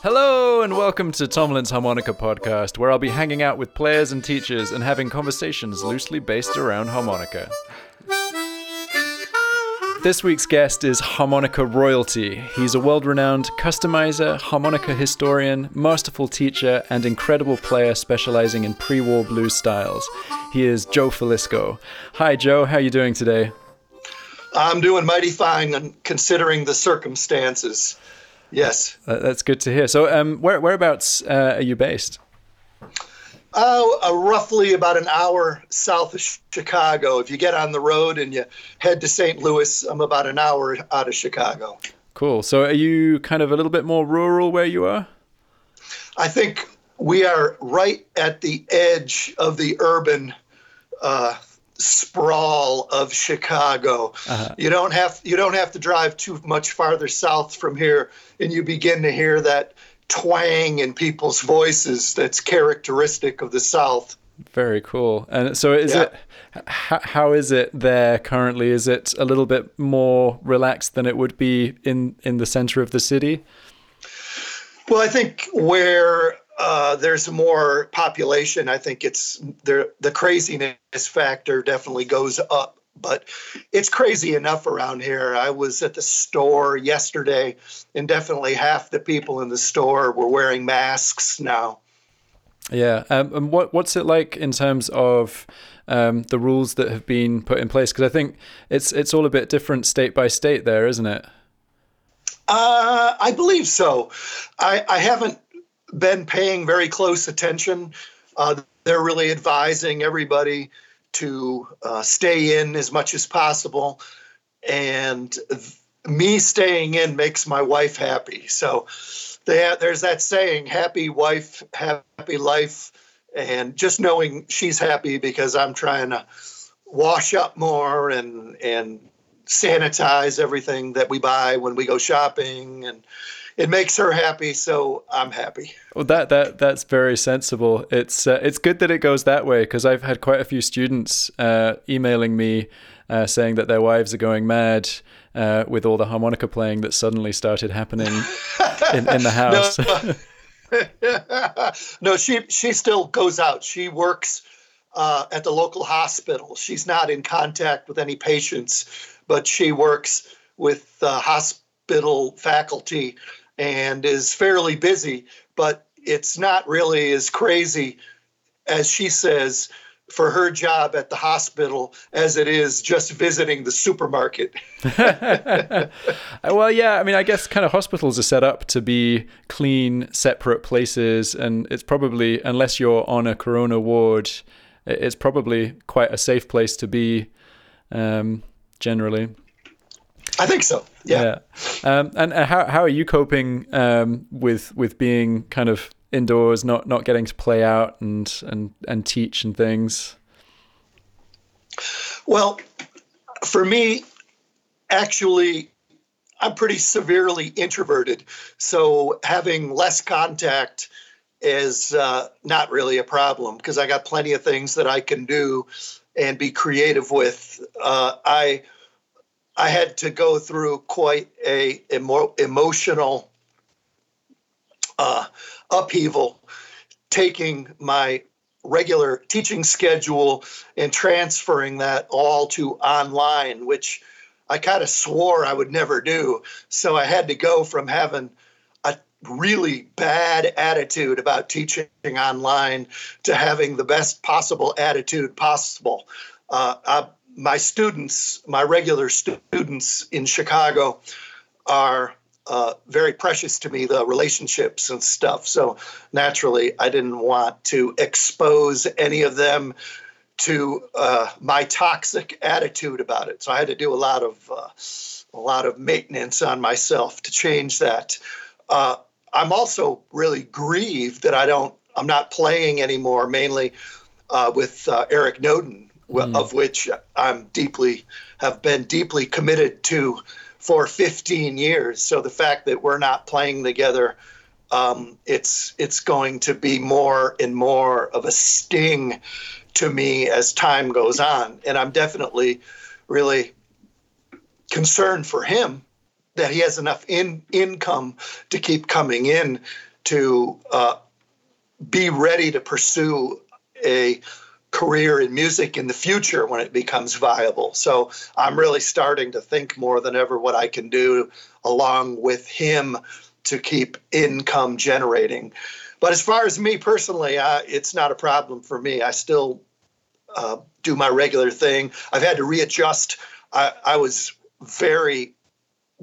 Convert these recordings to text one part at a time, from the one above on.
Hello and welcome to Tomlin's Harmonica Podcast, where I'll be hanging out with players and teachers and having conversations loosely based around harmonica. This week's guest is harmonica royalty. He's a world renowned customizer, harmonica historian, masterful teacher, and incredible player specializing in pre war blues styles. He is Joe Filisko. Hi, Joe. How are you doing today? I'm doing mighty fine considering the circumstances. Yes. Uh, that's good to hear. So, um, where, whereabouts uh, are you based? Oh, uh, roughly about an hour south of Chicago. If you get on the road and you head to St. Louis, I'm about an hour out of Chicago. Cool. So, are you kind of a little bit more rural where you are? I think we are right at the edge of the urban uh, sprawl of Chicago. Uh-huh. You don't have you don't have to drive too much farther south from here, and you begin to hear that twang in people's voices that's characteristic of the South. Very cool. And so, is yeah. it? How, how is it there currently? Is it a little bit more relaxed than it would be in in the center of the city? Well, I think where uh, there's more population, I think it's the the craziness factor definitely goes up. But it's crazy enough around here. I was at the store yesterday, and definitely half the people in the store were wearing masks now. Yeah, um, and what what's it like in terms of um, the rules that have been put in place? Because I think it's it's all a bit different state by state, there, isn't it? Uh, I believe so. I, I haven't been paying very close attention. Uh, they're really advising everybody to uh, stay in as much as possible. And th- me staying in makes my wife happy. So there's that saying happy wife, happy life. And just knowing she's happy because I'm trying to wash up more and, and sanitize everything that we buy when we go shopping and it makes her happy, so I'm happy. Well, that that that's very sensible. It's uh, it's good that it goes that way because I've had quite a few students uh, emailing me uh, saying that their wives are going mad uh, with all the harmonica playing that suddenly started happening in, in the house. no, no, she she still goes out. She works uh, at the local hospital. She's not in contact with any patients, but she works with uh, hospital faculty and is fairly busy, but it's not really as crazy as she says for her job at the hospital as it is just visiting the supermarket. well, yeah, I mean, I guess kind of hospitals are set up to be clean, separate places, and it's probably, unless you're on a corona ward, it's probably quite a safe place to be um, generally. I think so. Yeah. yeah. Um, and, how how are you coping um, with with being kind of indoors, not not getting to play out and and and teach and things? Well, for me, actually, I'm pretty severely introverted, so having less contact is uh, not really a problem because I got plenty of things that I can do and be creative with. Uh, I I had to go through quite a emo- emotional uh, upheaval, taking my regular teaching schedule and transferring that all to online, which I kind of swore I would never do. So I had to go from having a really bad attitude about teaching online to having the best possible attitude possible. Uh, I, my students, my regular students in Chicago, are uh, very precious to me, the relationships and stuff. So naturally, I didn't want to expose any of them to uh, my toxic attitude about it. So I had to do a lot of uh, a lot of maintenance on myself to change that. Uh, I'm also really grieved that I don't. I'm not playing anymore, mainly uh, with uh, Eric Noden mm. of which I'm deeply have been deeply committed to for 15 years. So the fact that we're not playing together, um, it's it's going to be more and more of a sting to me as time goes on, and I'm definitely really concerned for him that he has enough in income to keep coming in to uh, be ready to pursue a career in music in the future when it becomes viable. So I'm really starting to think more than ever what I can do along with him to keep income generating. But as far as me personally, uh, it's not a problem for me. I still uh, do my regular thing. I've had to readjust. I, I was very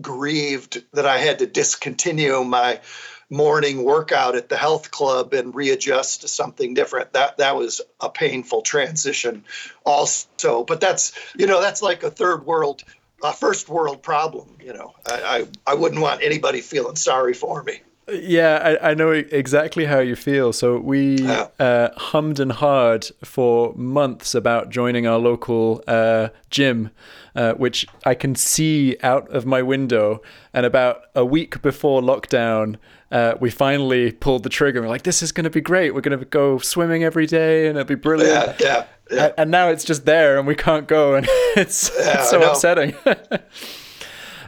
grieved that I had to discontinue my morning workout at the health club and readjust to something different. That that was a painful transition, also. But that's you know that's like a third world, a first world problem. You know, I I, I wouldn't want anybody feeling sorry for me. Yeah, I, I know exactly how you feel. So we uh, hummed and hawed for months about joining our local uh, gym, uh, which I can see out of my window. And about a week before lockdown, uh, we finally pulled the trigger. We're like, this is going to be great. We're going to go swimming every day, and it'll be brilliant. Yeah, yeah. yeah. And now it's just there, and we can't go, and it's, yeah, it's so upsetting.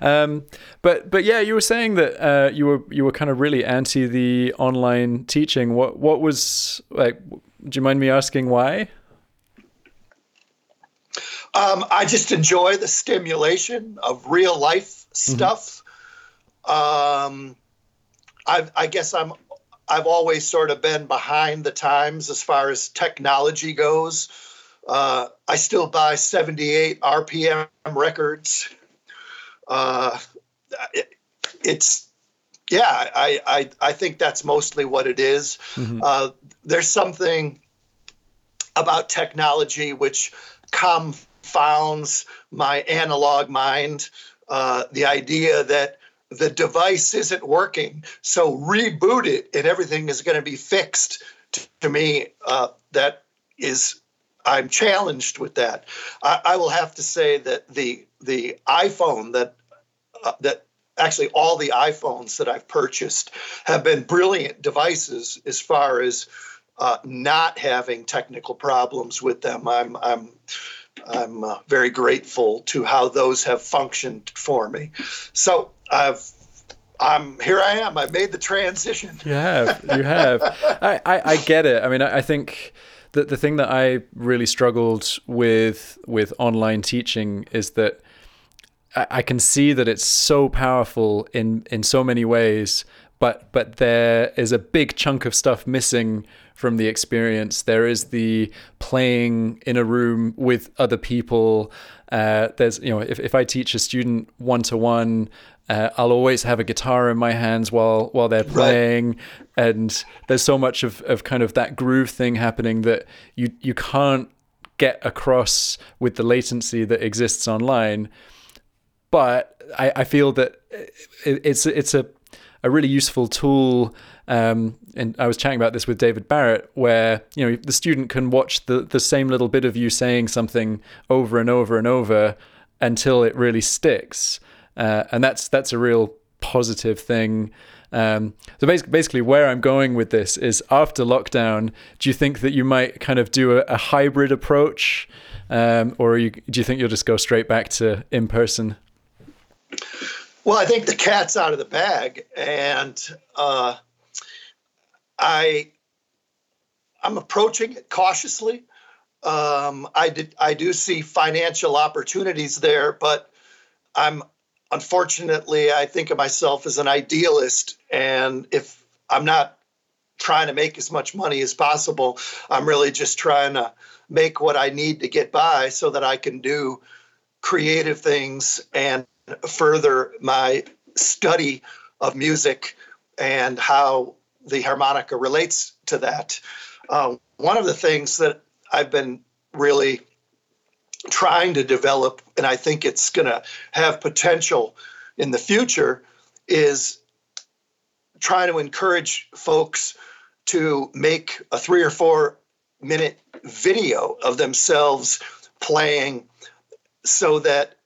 um, but but yeah, you were saying that uh, you were you were kind of really anti the online teaching. What what was like? Do you mind me asking why? Um, I just enjoy the stimulation of real life mm-hmm. stuff. Mm-hmm. Um, I, I guess I'm I've always sort of been behind the times as far as technology goes. Uh, I still buy 78 RPM records. Uh, it, it's yeah, I, I I think that's mostly what it is. Mm-hmm. Uh, there's something about technology which confounds my analog mind. Uh, the idea that the device isn't working, so reboot it and everything is going to be fixed. To me, uh, that is I'm challenged with that. I, I, will have to say that the the iPhone that uh, that actually all the iPhones that I've purchased have been brilliant devices as far as uh, not having technical problems with them. I'm I'm I'm uh, very grateful to how those have functioned for me. So I've I'm here. I am. I made the transition. You have. You have. I, I, I get it. I mean, I, I think that the thing that I really struggled with with online teaching is that I can see that it's so powerful in in so many ways, but but there is a big chunk of stuff missing from the experience. There is the playing in a room with other people. Uh, there's you know if if I teach a student one to one. I'll always have a guitar in my hands while while they're playing, right. and there's so much of, of kind of that groove thing happening that you you can't get across with the latency that exists online but I, I feel that it's it's a a really useful tool. Um, and I was chatting about this with David Barrett, where you know the student can watch the the same little bit of you saying something over and over and over until it really sticks, uh, and that's that's a real positive thing. Um, so basically, basically, where I'm going with this is after lockdown, do you think that you might kind of do a, a hybrid approach, um, or you, do you think you'll just go straight back to in person? Well, I think the cat's out of the bag, and uh, I I'm approaching it cautiously. Um, I did I do see financial opportunities there, but I'm unfortunately I think of myself as an idealist, and if I'm not trying to make as much money as possible, I'm really just trying to make what I need to get by so that I can do creative things and further my study of music and how the harmonica relates to that. Uh, one of the things that I've been really trying to develop, and I think it's going to have potential in the future, is trying to encourage folks to make a three or four minute video of themselves playing so that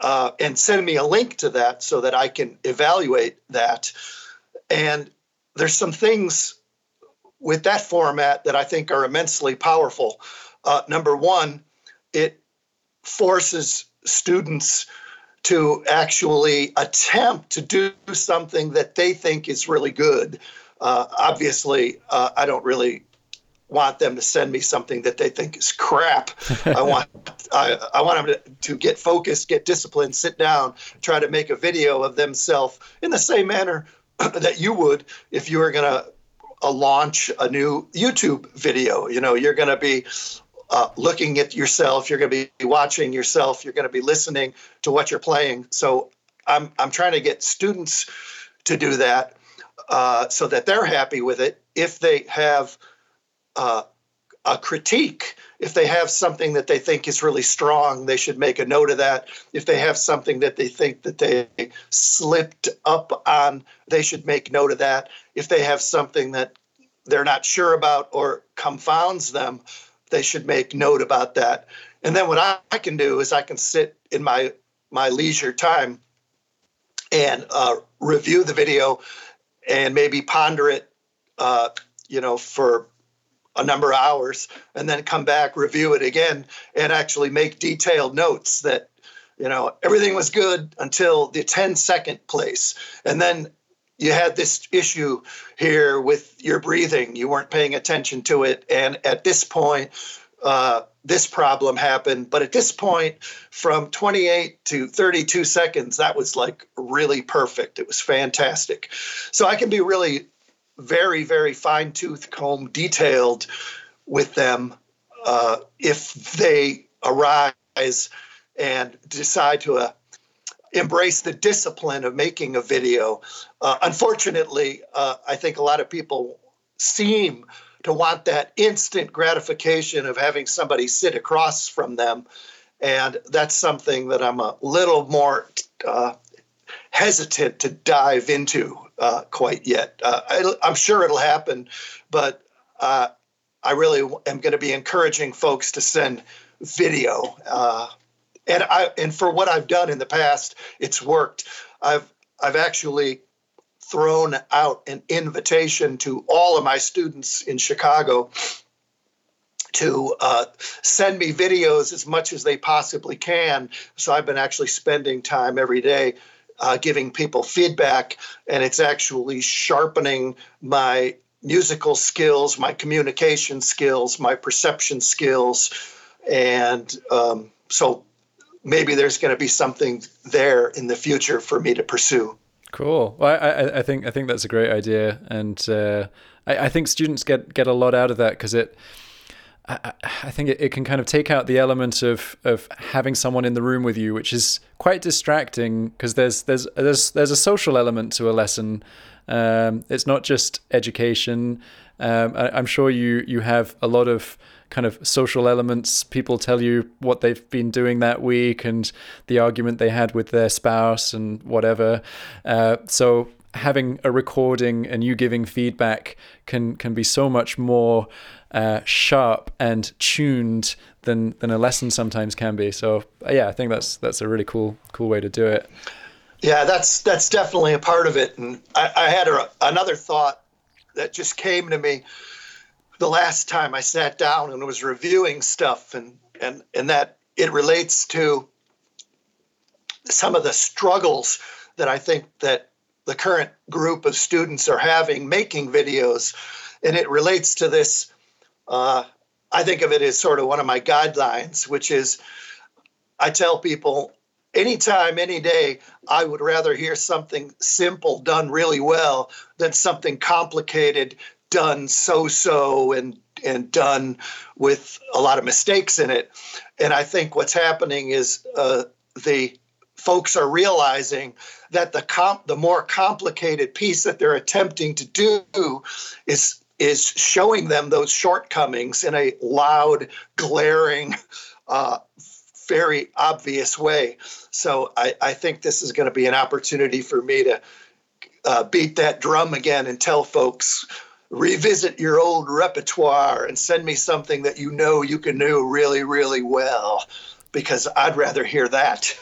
uh, and send me a link to that so that I can evaluate that. And there's some things with that format that I think are immensely powerful. Uh, number one, it forces students to actually attempt to do something that they think is really good. Uh, obviously, uh, I don't really want them to send me something that they think is crap. I want I, I want them to, to get focused, get disciplined, sit down, try to make a video of themselves in the same manner that you would if you were going to uh, launch a new YouTube video. You know, you're going to be uh, looking at yourself, you're going to be watching yourself, you're going to be listening to what you're playing. So I'm I'm trying to get students to do that uh, so that they're happy with it. If they have uh, a critique. If they have something that they think is really strong, they should make a note of that. If they have something that they think that they slipped up on, they should make note of that. If they have something that they're not sure about or confounds them, they should make note about that. And then what I, I can do is I can sit in my my leisure time and uh, review the video and maybe ponder it, uh, you know, for a number of hours and then come back, review it again, and actually make detailed notes that, you know, everything was good until the 10 second place. And then you had this issue here with your breathing. You weren't paying attention to it. And at this point, uh, this problem happened. But at this point, from 28 to 32 seconds, that was like really perfect. It was fantastic. So I can be really very, very fine tooth comb detailed with them uh, if they arise and decide to uh, embrace the discipline of making a video. Uh, unfortunately, uh, I think a lot of people seem to want that instant gratification of having somebody sit across from them. And that's something that I'm a little more uh, hesitant to dive into uh, quite yet. Uh, I, am sure it'll happen, but uh, I really am going to be encouraging folks to send video. Uh, and I and for what I've done in the past, it's worked. I've I've actually thrown out an invitation to all of my students in Chicago to uh, send me videos as much as they possibly can. So I've been actually spending time every day uh, giving people feedback, and it's actually sharpening my musical skills, my communication skills, my perception skills, and um, so maybe there's going to be something there in the future for me to pursue. Cool. Well, I, I think I think that's a great idea, and uh, I, I think students get get a lot out of that because it I, I think it, it can kind of take out the element of of having someone in the room with you, which is quite distracting because there's there's there's there's a social element to a lesson. Um, it's not just education. Um, I, I'm sure you you have a lot of kind of social elements. People tell you what they've been doing that week and the argument they had with their spouse and whatever. Uh, so having a recording and you giving feedback can can be so much more uh, sharp and tuned than than a lesson sometimes can be. So uh, yeah, I think that's that's a really cool cool way to do it. Yeah, that's that's definitely a part of it. And I, I had a, another thought that just came to me the last time I sat down and was reviewing stuff, and and and that it relates to some of the struggles that I think that the current group of students are having making videos, and it relates to this uh, I think of it as sort of one of my guidelines, which is I tell people anytime, any day, I would rather hear something simple done really well than something complicated done so so and and done with a lot of mistakes in it. And I think what's happening is uh, the folks are realizing that the comp the more complicated piece that they're attempting to do is is showing them those shortcomings in a loud, glaring, uh, very obvious way. So I, I, think this is going to be an opportunity for me to uh, beat that drum again and tell folks revisit your old repertoire and send me something that you know you can do really, really well, because I'd rather hear that.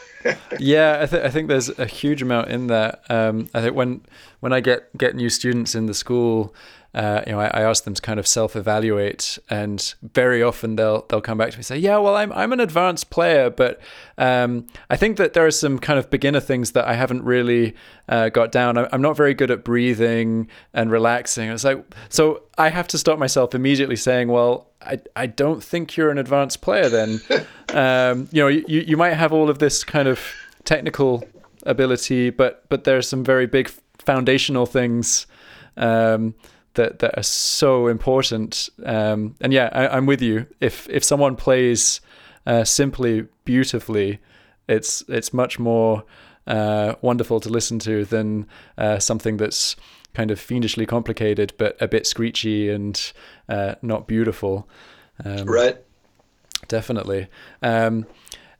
Yeah, I, th- I think there's a huge amount in that. Um, I think when when I get get new students in the school, uh, you know, I, I, ask them to kind of self-evaluate, and very often they'll they'll come back to me and say, "Yeah, well, I'm I'm an advanced player, but um, I think that there are some kind of beginner things that I haven't really uh, got down. I'm not very good at breathing and relaxing." It's like so I have to stop myself immediately saying, "Well, I I don't think you're an advanced player. Then, um, you know, you you might have all of this kind of technical ability, but but there are some very big foundational things." Um, that that are so important. Um, and yeah, I, am with you. If if someone plays uh, simply beautifully, it's it's much more uh, wonderful to listen to than uh, something that's kind of fiendishly complicated but a bit screechy and uh, not beautiful. Um, right. Definitely. Um,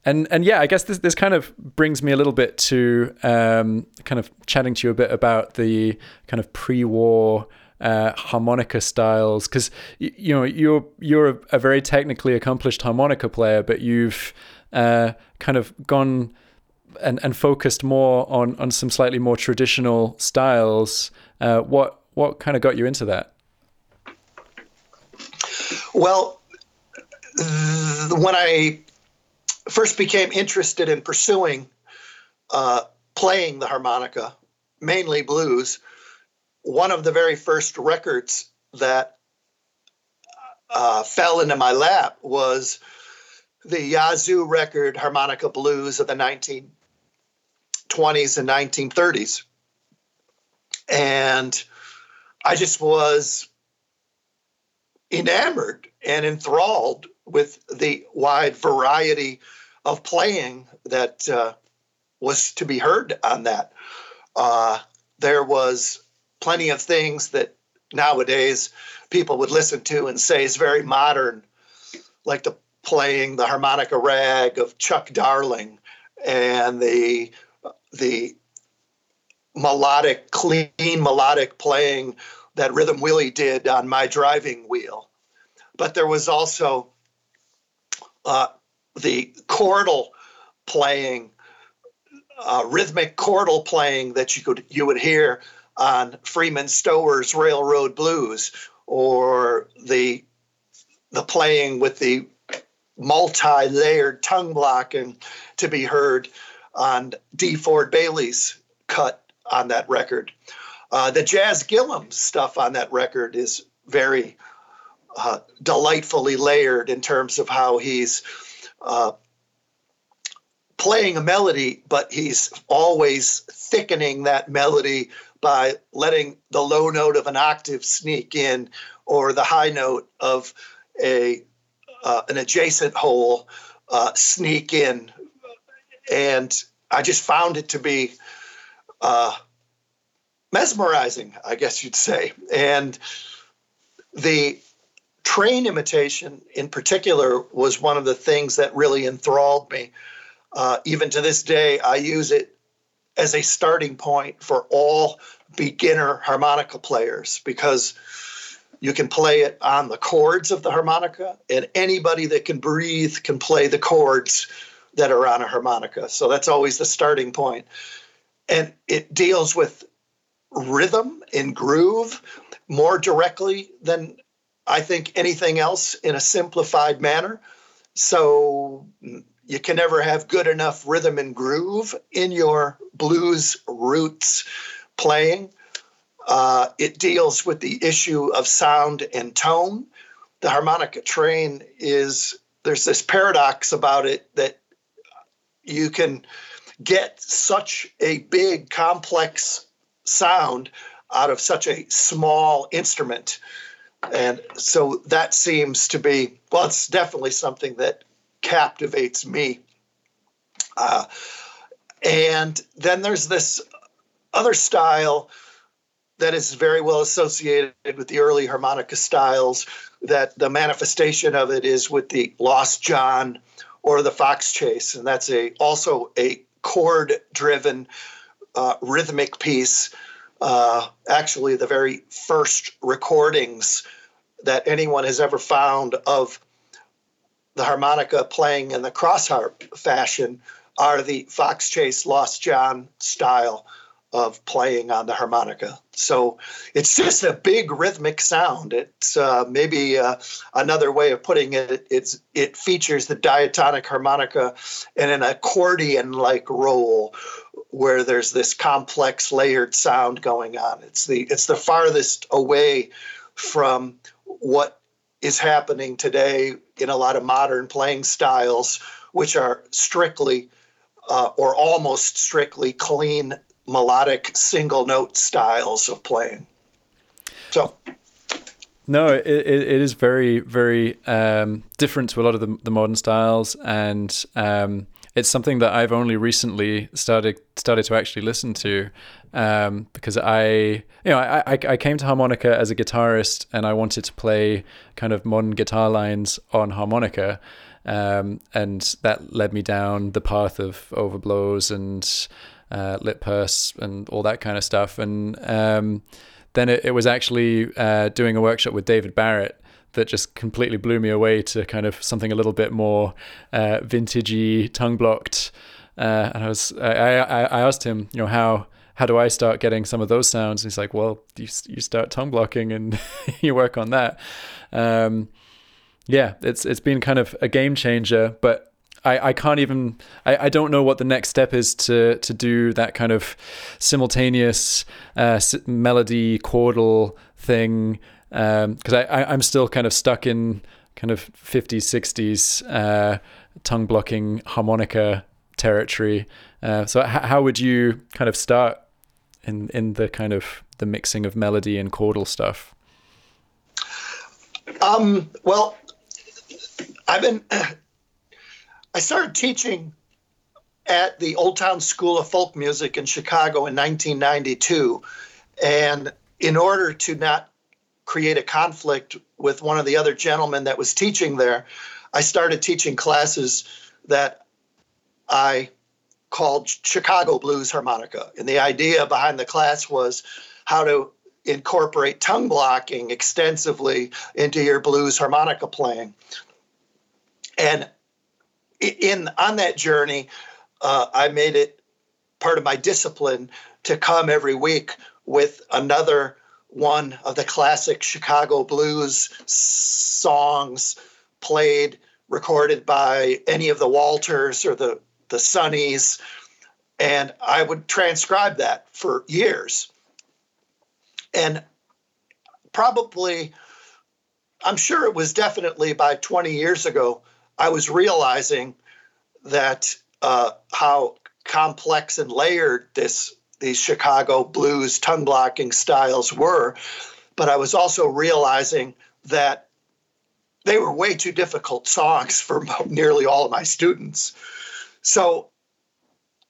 and and yeah, I guess this this kind of brings me a little bit to um, kind of chatting to you a bit about the kind of pre-war uh, harmonica styles because you, you, know you're you're a, a, very technically accomplished harmonica player, but you've uh, kind of gone and, and focused more on on some slightly more traditional styles. Uh, what what kind of got you into that? Well, when I first became interested in pursuing uh, playing the harmonica, mainly blues, one of the very first records that uh, fell into my lap was the Yazoo record Harmonica Blues of the 1920s and 1930s. And I just was enamored and enthralled with the wide variety of playing that uh, was to be heard on that. Uh, there was plenty of things that nowadays people would listen to and say is very modern, like the playing the harmonica rag of Chuck Darling and the the melodic, clean melodic playing that Rhythm Willie did on my driving wheel. But there was also uh, the chordal playing, uh, rhythmic chordal playing that you could you would hear on Freeman Stower's Railroad Blues or the the playing with the multi-layered tongue blocking to be heard on DeFord Bailey's cut on that record. Uh, the Jazz Gillum stuff on that record is very uh, delightfully layered in terms of how he's uh, playing a melody, but he's always thickening that melody by letting the low note of an octave sneak in or the high note of a uh, an adjacent hole uh, sneak in. And i just found it to be uh, mesmerizing i guess you'd say. And the train imitation in particular was one of the things that really enthralled me. Uh, even to this day i use it as a starting point for all beginner harmonica players because you can play it on the chords of the harmonica, and anybody that can breathe can play the chords that are on a harmonica. So that's always the starting point. And it deals with rhythm and groove more directly than I think anything else in a simplified manner. So you can never have good enough rhythm and groove in your blues roots playing. Uh, it deals with the issue of sound and tone. The harmonica train is, there's this paradox about it that you can get such a big, complex sound out of such a small instrument. And so that seems to be, well, it's definitely something that captivates me. Uh, and then there's this other style that is very well associated with the early harmonica styles, that the manifestation of it is with the Lost John or the Fox Chase. And that's a also a chord driven uh, rhythmic piece. Uh, actually, the very first recordings that anyone has ever found of the harmonica playing in the cross harp fashion are the Fox Chase Lost John style of playing on the harmonica. So it's just a big rhythmic sound. It's uh, maybe uh, another way of putting it. It's it features the diatonic harmonica in an accordion-like role, where there's this complex layered sound going on. It's the it's the farthest away from what is happening today in a lot of modern playing styles, which are strictly uh, or almost strictly clean melodic single note styles of playing. So. No, it, it is very, very um, different to a lot of the, the modern styles, and um, it's something that I've only recently started started to actually listen to um, because I, you know, I, I came to harmonica as a guitarist, and I wanted to play kind of modern guitar lines on harmonica, um, and that led me down the path of overblows and uh, lip purse and all that kind of stuff. And um, then it, it, was actually uh, doing a workshop with David Barrett that just completely blew me away to kind of something a little bit more uh, vintagey, tongue blocked. Uh, and I was I, I, I asked him, you know, how how do I start getting some of those sounds? And he's like, well, you you start tongue blocking and you work on that. Um, yeah, it's it's been kind of a game changer, but I, I can't even I, I don't know what the next step is to to do that kind of simultaneous uh, melody chordal thing because um, I, I I'm still kind of stuck in kind of 50s 60s uh, tongue blocking harmonica territory uh, so h- how would you kind of start in in the kind of the mixing of melody and chordal stuff um well I've been I started teaching at the Old Town School of Folk Music in Chicago in 1992. And in order to not create a conflict with one of the other gentlemen that was teaching there, I started teaching classes that I called Chicago Blues Harmonica. And the idea behind the class was how to incorporate tongue blocking extensively into your blues harmonica playing. And in on that journey, uh, I made it part of my discipline to come every week with another one of the classic Chicago blues songs played, recorded by any of the Walters or the the Sonnies, and I would transcribe that for years. And probably, I'm sure it was definitely by 20 years ago I was realizing that uh, how complex and layered this these Chicago blues tongue blocking styles were, but I was also realizing that they were way too difficult songs for nearly all of my students. So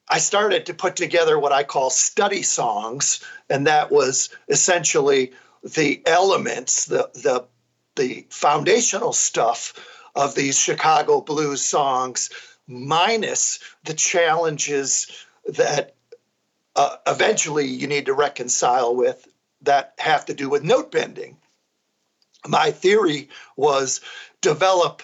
I started to put together what I call study songs, and that was essentially the elements, the the the foundational stuff of these Chicago blues songs, minus the challenges that uh, eventually you need to reconcile with that have to do with note bending. My theory was develop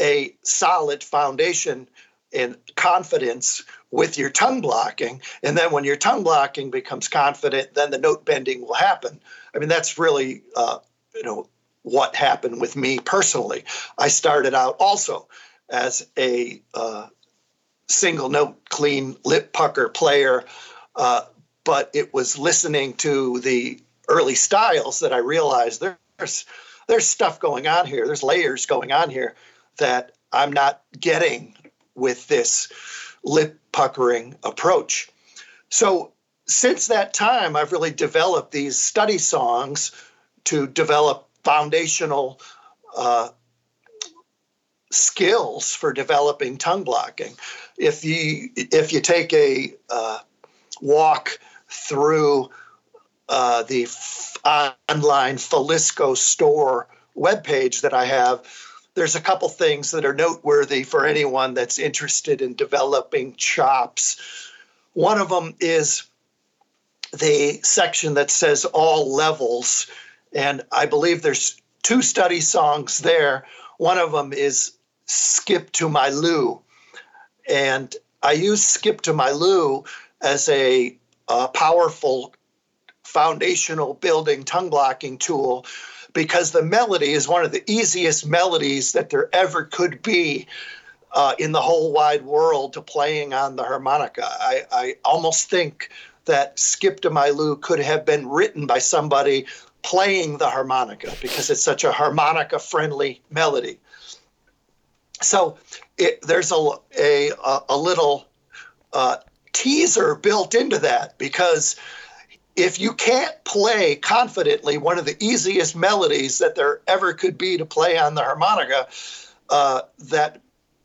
a solid foundation in confidence with your tongue blocking. And then when your tongue blocking becomes confident, then the note bending will happen. I mean, that's really, uh, you know, what happened with me personally. I started out also as a uh, single note, clean lip pucker player, uh, but it was listening to the early styles that I realized there's there's stuff going on here. There's layers going on here that I'm not getting with this lip puckering approach. So since that time, I've really developed these study songs to develop foundational uh, skills for developing tongue blocking. If you if you take a uh, walk through uh, the f- online Filisko store webpage that I have, there's a couple things that are noteworthy for anyone that's interested in developing chops. One of them is the section that says all levels and I believe there's two study songs there. One of them is Skip to My Lou. And I use Skip to My Lou as a powerful foundational building tongue blocking tool because the melody is one of the easiest melodies that there ever could be uh, in the whole wide world to playing on the harmonica. I, I almost think that Skip to My Lou could have been written by somebody playing the harmonica because it's such a harmonica friendly melody. So it, there's a, a, a little uh, teaser built into that because if you can't play confidently one of the easiest melodies that there ever could be to play on the harmonica, uh, that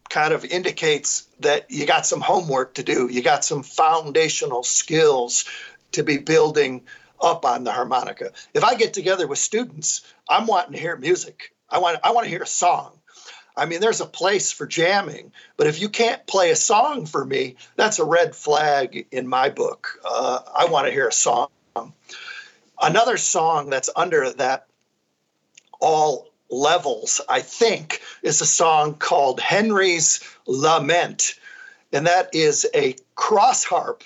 kind of indicates that you got some homework to do. You got some foundational skills to be building up on the harmonica. If I get together with students, I'm wanting to hear music. I want I want to hear a song. I mean, there's a place for jamming, but if you can't play a song for me, that's a red flag in my book. Uh, I want to hear a song. Another song that's under that all levels, I think, is a song called Henry's Lament. And that is a cross harp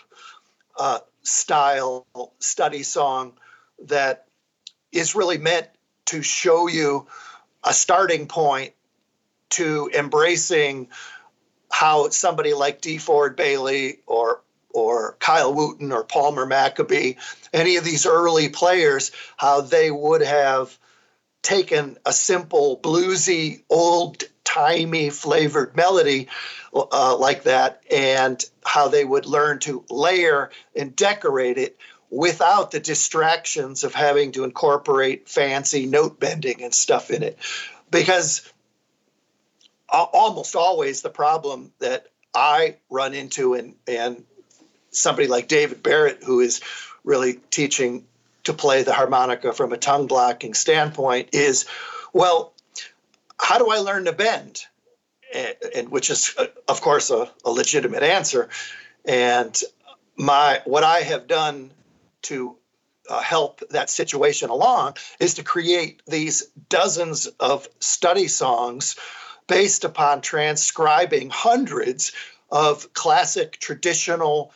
uh, style study song that is really meant to show you a starting point to embracing how somebody like DeFord Bailey or or Kyle Wooten or Palmer McAbee, any of these early players, how they would have taken a simple bluesy, old timey flavored melody uh, like that and how they would learn to layer and decorate it without the distractions of having to incorporate fancy note bending and stuff in it. Because almost always the problem that I run into and, and somebody like David Barrett, who is really teaching to play the harmonica from a tongue blocking standpoint is well how do i learn to bend? And, and which is uh, of course a, a, legitimate answer. And my what i have done to uh, help that situation along is to create these dozens of study songs based upon transcribing hundreds of classic traditional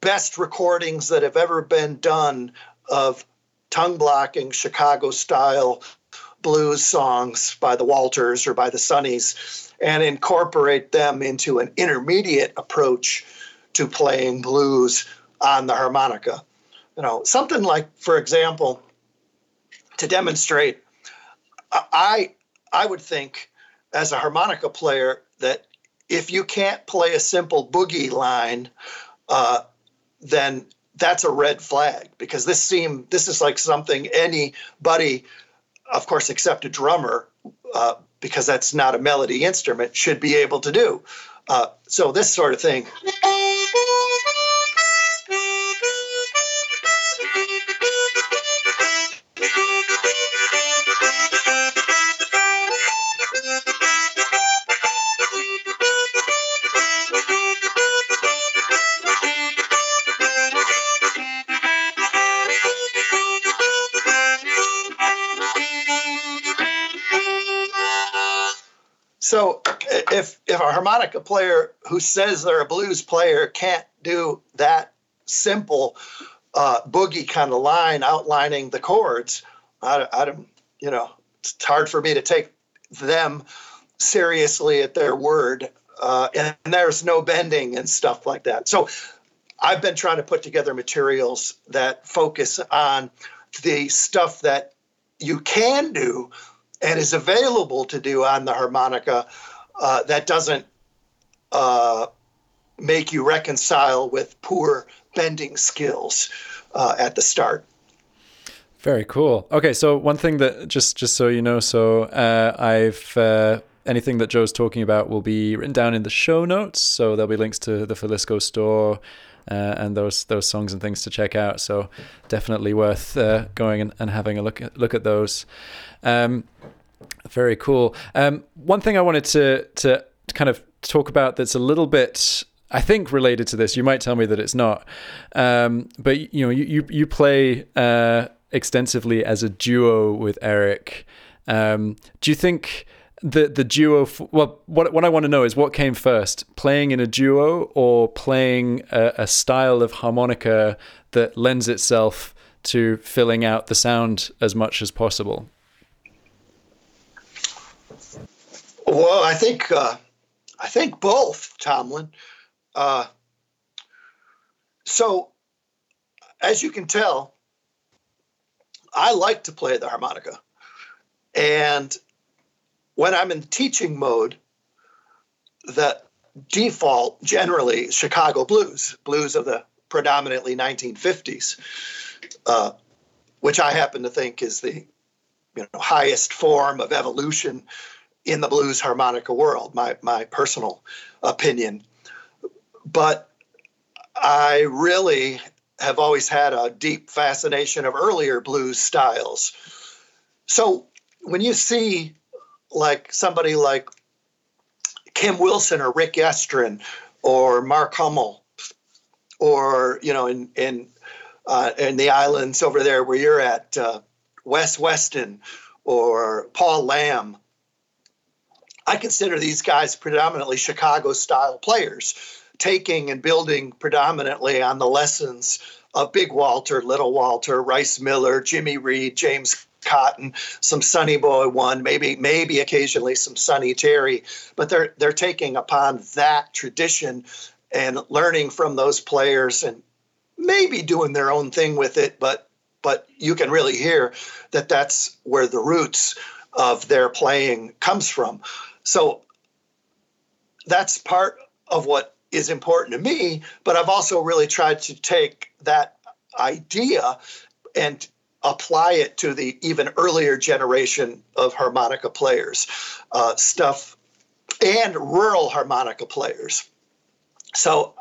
best recordings that have ever been done of tongue blocking Chicago style blues songs by the Walters or by the Sonnies and incorporate them into an intermediate approach to playing blues on the harmonica. You know, something like, for example, to demonstrate, I I would think as a harmonica player that if you can't play a simple boogie line, uh, then that's a red flag because this seem this is like something anybody, of course, except a drummer, uh, because that's not a melody instrument, should be able to do. Uh, so this sort of thing. Harmonica player who says they're a blues player can't do that simple uh, boogie kind of line outlining the chords, I, I don't, you know, it's hard for me to take them seriously at their word. Uh, and, and there's no bending and stuff like that. So I've been trying to put together materials that focus on the stuff that you can do and is available to do on the harmonica uh, that doesn't uh, make you reconcile with poor bending skills uh, at the start. Very cool. Okay, so one thing that just just so you know, so uh, I've uh, anything that Joe's talking about will be written down in the show notes. So there'll be links to the Filisko store. Uh, and those those songs and things to check out. So definitely worth uh, going and, and, having a look at, look at those. Um, very cool. Um, one thing I wanted to to kind of talk about that's a little bit I think related to this. You might tell me that it's not, um, but you know, you you, you play uh, extensively as a duo with Eric. Um, do you think the the duo. Well, what what I want to know is what came first: playing in a duo or playing a, a style of harmonica that lends itself to filling out the sound as much as possible. Well, I think uh, I think both, Tomlin. Uh, so, as you can tell, I like to play the harmonica, and when I'm in teaching mode, the default generally Chicago blues, blues of the predominantly 1950s, uh, which I happen to think is the you know highest form of evolution in the blues harmonica world. My my personal opinion, but I really have always had a deep fascination of earlier blues styles. So when you see like somebody like Kim Wilson or Rick Estrin or Mark Hummel or you know in in uh, in the islands over there where you're at uh, Wes Weston or Paul Lamb. I consider these guys predominantly Chicago style players, taking and building predominantly on the lessons of Big Walter, Little Walter, Rice Miller, Jimmy Reed, James Cotton, some Sonny Boy one, maybe maybe occasionally some Sonny Terry, but they're they're taking upon that tradition and learning from those players and maybe doing their own thing with it, but but you can really hear that that's where the roots of their playing comes from. So that's part of what is important to me, but I've also really tried to take that idea and apply it to the even earlier generation of harmonica players, uh, stuff, and rural harmonica players. So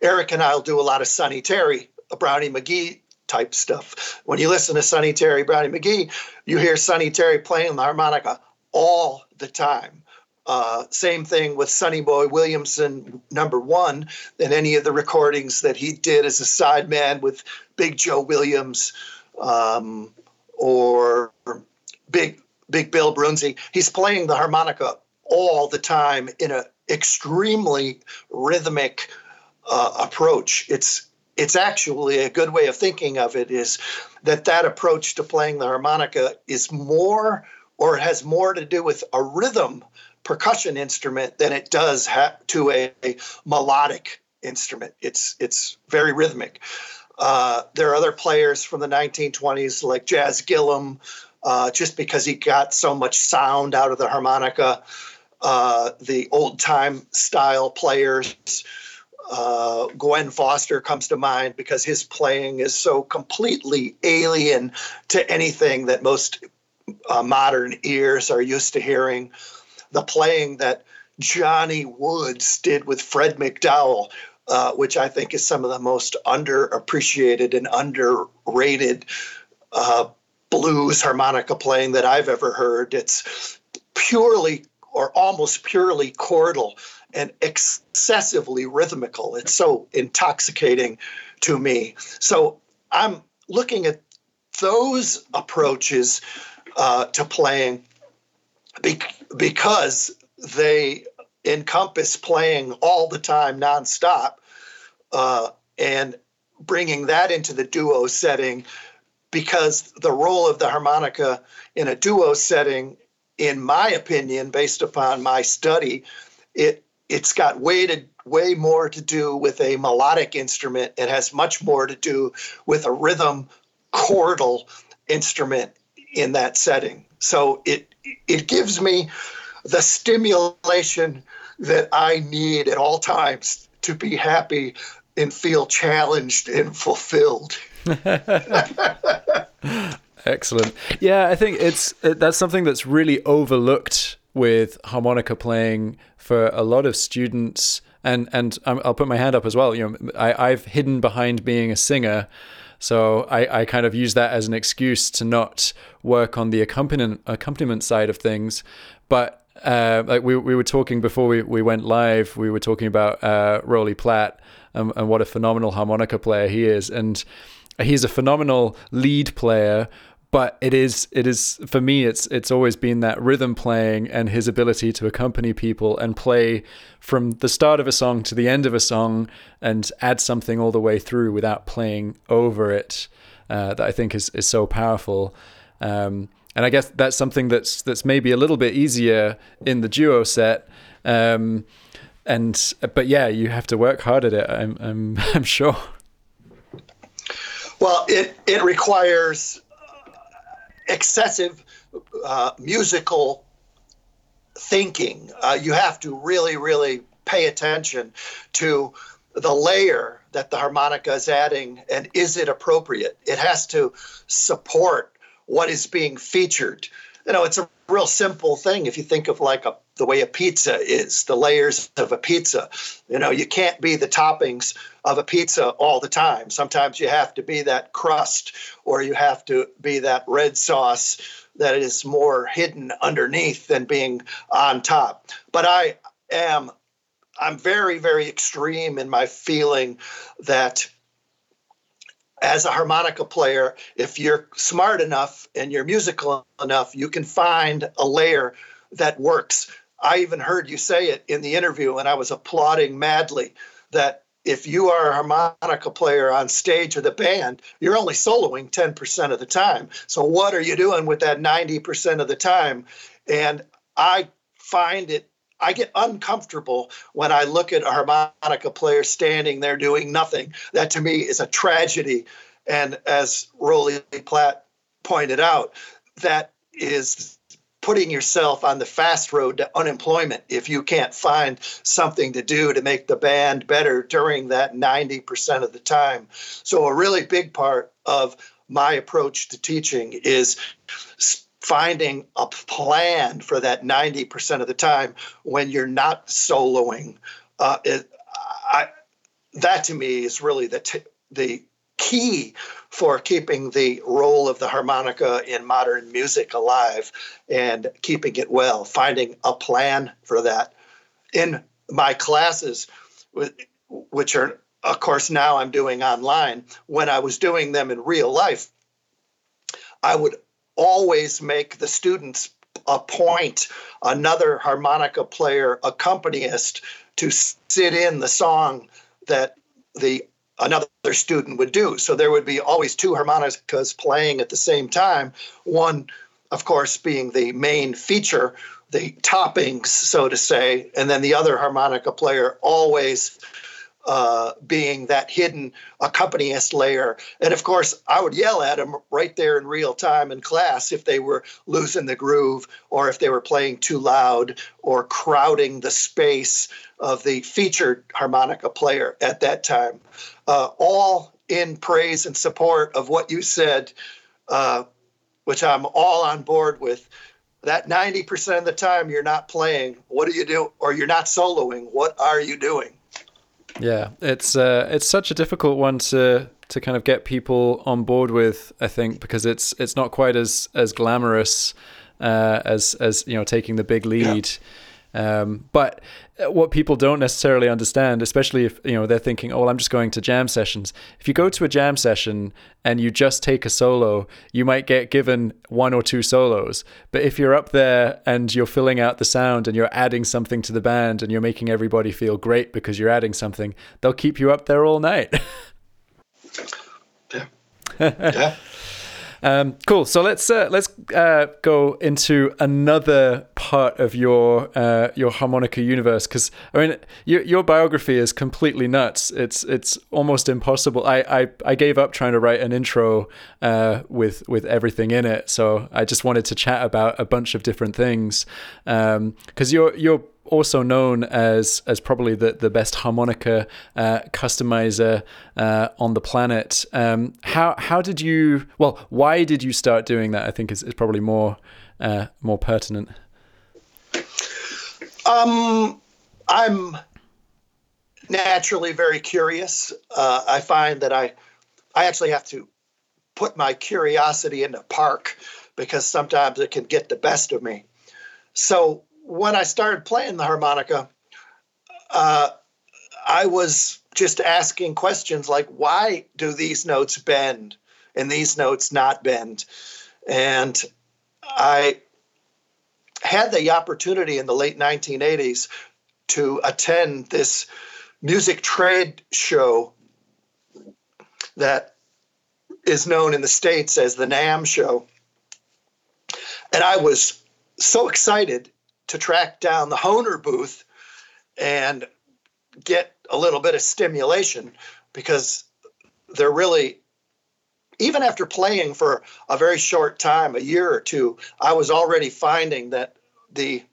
Eric and I will do a lot of Sonny Terry, Brownie McGhee type stuff. When you listen to Sonny Terry, Brownie McGhee, you hear Sonny Terry playing the harmonica all the time. Uh, same thing with Sonny Boy Williamson, number one, and any of the recordings that he did as a sideman with Big Joe Williams um, or Big Big Bill Broonzy. He's playing the harmonica all the time in an extremely rhythmic uh, approach. It's it's actually a good way of thinking of it is that that approach to playing the harmonica is more or has more to do with a rhythm percussion instrument than it does ha- to a, a, melodic instrument. It's it's very rhythmic. Uh, there are other players from the 1920s like Jazz Gillum, uh, just because he got so much sound out of the harmonica. Uh, the old time style players uh, Gwen Foster comes to mind because his playing is so completely alien to anything that most uh, modern ears are used to hearing. The playing that Johnny Woods did with Fred McDowell, uh, which I think is some of the most underappreciated and underrated uh, blues harmonica playing that I've ever heard. It's purely or almost purely chordal and excessively rhythmical. It's so intoxicating to me. So I'm looking at those approaches uh, to playing be- because they encompass playing all the time nonstop uh, and bringing that into the duo setting because the role of the harmonica in a duo setting in my opinion based upon my study it it's got way to way more to do with a melodic instrument. It has much more to do with a rhythm chordal instrument in that setting. So it it gives me the stimulation that I need at all times to be happy and feel challenged and fulfilled. Excellent. Yeah, I think it's that's something that's really overlooked with harmonica playing for a lot of students and and I'll put my hand up as well you know I, I've hidden behind being a singer so I, I kind of use that as an excuse to not work on the accompaniment accompaniment side of things. But uh, like we, we were talking before we, we went live we were talking about uh, Roly Platt and, and what a phenomenal harmonica player he is. And he's a phenomenal lead player but it is it is for me it's it's always been that rhythm playing and his ability to accompany people and play from the start of a song to the end of a song and add something all the way through without playing over it uh, that I think is is so powerful. Um, and I guess that's something that's that's maybe a little bit easier in the duo set. Um, and but yeah, you have to work hard at it. I'm I'm I'm sure. Well, it it requires excessive uh, musical thinking. Uh, you have to really, really pay attention to the layer that the harmonica is adding and is it appropriate? It has to support what is being featured. You know, it's a real simple thing if you think of like a the way a pizza is, the layers of a pizza. You know, you can't be the toppings of a pizza all the time. Sometimes you have to be that crust or you have to be that red sauce that is more hidden underneath than being on top. But I am I'm very very extreme in my feeling that as a harmonica player, if you're smart enough and you're musical enough, you can find a layer that works. I even heard you say it in the interview, and I was applauding madly that if you are a harmonica player on stage with a band, you're only soloing 10% of the time. So, what are you doing with that 90% of the time? And I find it, I get uncomfortable when I look at a harmonica player standing there doing nothing. That to me is a tragedy. And as Roly Platt pointed out, that is putting yourself on the fast road to unemployment if you can't find something to do to make the band better during that 90% of the time. So, a really big part of my approach to teaching is finding a plan for that 90% of the time when you're not soloing. Uh, it, I, that to me is really the, t- the key for keeping the role of the harmonica in modern music alive and keeping it well, finding a plan for that. In my classes, which are, of course, now I'm doing online, when I was doing them in real life, I would always make the students appoint another harmonica player accompanist to sit in the song that the another student would do. So there would be always two harmonicas playing at the same time, one, of course, being the main feature, the toppings, so to say, and then the other harmonica player always uh, being that hidden accompanist layer. And of course, I would yell at them right there in real time in class if they were losing the groove or if they were playing too loud or crowding the space of the featured harmonica player at that time. Uh, all in praise and support of what you said, uh, which I'm all on board with. That 90% of the time you're not playing, what do you do? Or you're not soloing, what are you doing? Yeah, it's uh, it's such a difficult one to to kind of get people on board with. I think because it's it's not quite as as glamorous uh, as as you know taking the big lead. Yeah. Um, but Uh, what people don't necessarily understand, especially if you know they're thinking, "Oh, well, I'm just going to jam sessions." If you go to a jam session and you just take a solo, you might get given one or two solos. But if you're up there and you're filling out the sound and you're adding something to the band and you're making everybody feel great because you're adding something, they'll keep you up there all night. yeah. yeah. Um, cool. So let's uh, let's uh, go into another part of your uh, your harmonica universe because I mean your your biography is completely nuts. It's it's almost impossible. I I, I gave up trying to write an intro uh, with with everything in it. So I just wanted to chat about a bunch of different things because um, you're you're also known as as probably the, the best harmonica uh, customizer uh, on the planet. Um, how how did you? Well, why did you start doing that? I think is, is probably more uh, more pertinent. Um, I'm naturally very curious. Uh, I find that I I actually have to put my curiosity in the park because sometimes it can get the best of me. So when I started playing the harmonica, uh, I was just asking questions like, why do these notes bend and these notes not bend? And I had the opportunity in the late 1980s to attend this music trade show that is known in the States as the NAMM show. And I was so excited to track down the Hohner booth and get a little bit of stimulation because they're really even after playing for a very short time, a year or two, I was already finding that the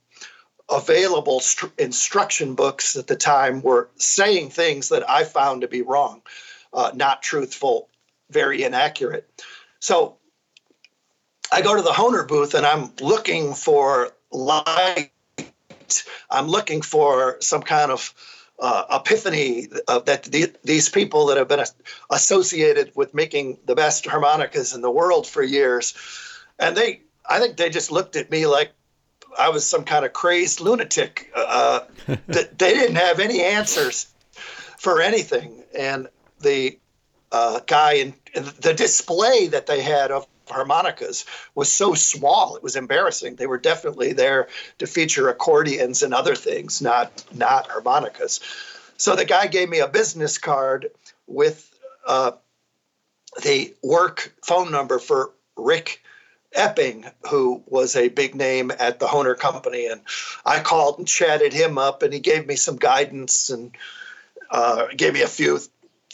available st- instruction books at the time were saying things that I found to be wrong, uh, not truthful, very inaccurate. So I go to the Hohner booth and I'm looking for light. I'm looking for some kind of uh, epiphany uh, that the, these people that have been associated with making the best harmonicas in the world for years, and they, I think they just looked at me like I was some kind of crazed lunatic. Uh, that they didn't have any answers for anything, and the uh, guy in the display that they had of harmonicas was so small it was embarrassing. They were definitely there to feature accordions and other things not not harmonicas. So the guy gave me a business card with uh, the work phone number for rick epping who was a big name at the Hohner company. And i called and chatted him up and he gave me some guidance and uh, gave me a few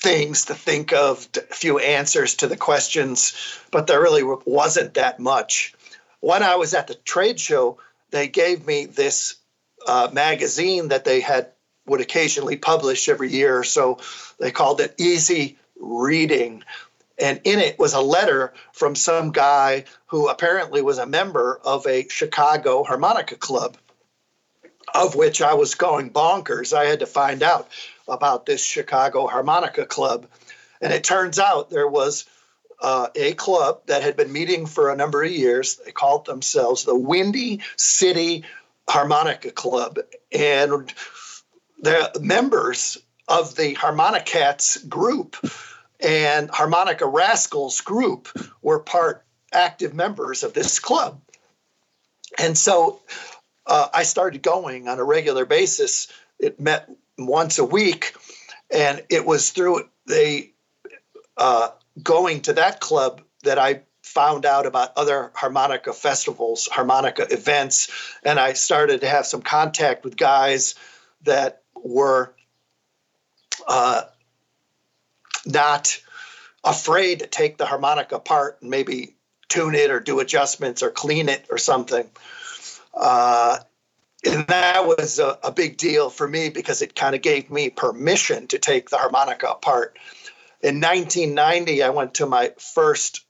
things to think of, a few answers to the questions, but there really wasn't that much. When I was at the trade show, they gave me this uh, magazine that they had would occasionally publish every year so. They called it Easy Reeding. And in it was a letter from some guy who apparently was a member of a Chicago harmonica club, of which I was going bonkers. I had to find out about this Chicago Harmonica Club. And it turns out there was uh, a club that had been meeting for a number of years. They called themselves the Windy City Harmonica Club. And the members of the Harmonicats group and Harmonica Rascals group were part active members of this club. And so uh, I started going on a regular basis. It met once a week, and it was through the uh, going to that club that I found out about other harmonica festivals, harmonica events, and I started to have some contact with guys that were uh, not afraid to take the harmonica apart and maybe tune it or do adjustments or clean it or something. Uh, and that was a, a big deal for me because it kind of gave me permission to take the harmonica apart. In 1990, I went to my first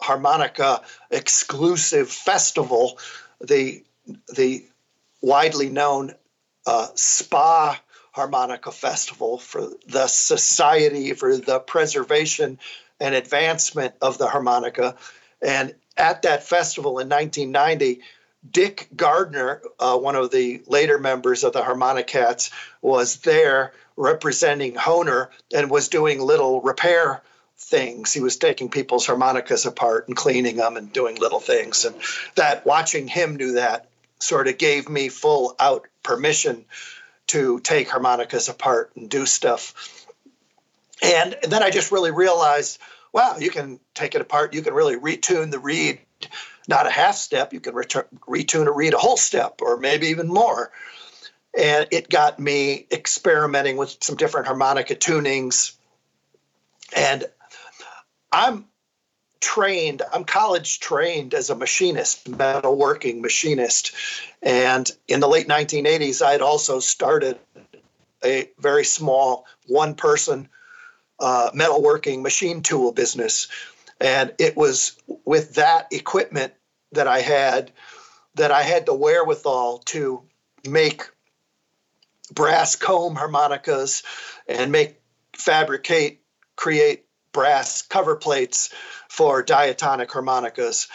harmonica exclusive festival, the the widely known uh, SPAH Harmonica Festival for the Society for the Preservation and Advancement of the Harmonica. And at that festival in 1990, Dick Gardner, uh, one of the later members of the Harmonicats, was there representing Hohner and was doing little repair things. He was taking people's harmonicas apart and cleaning them and doing little things. And that watching him do that sort of gave me full out permission to take harmonicas apart and do stuff. And, and then I just really realized, wow, you can take it apart. You can really retune the reed not a half step. You can retune a reed a whole step or maybe even more. And it got me experimenting with some different harmonica tunings. And I'm trained, I'm college trained as a machinist, metalworking machinist. And in the late 1980s, I had also started a very small one person uh, metalworking machine tool business and it was with that equipment that I had that I had the wherewithal to make brass comb harmonicas and make fabricate create brass cover plates for diatonic harmonicas.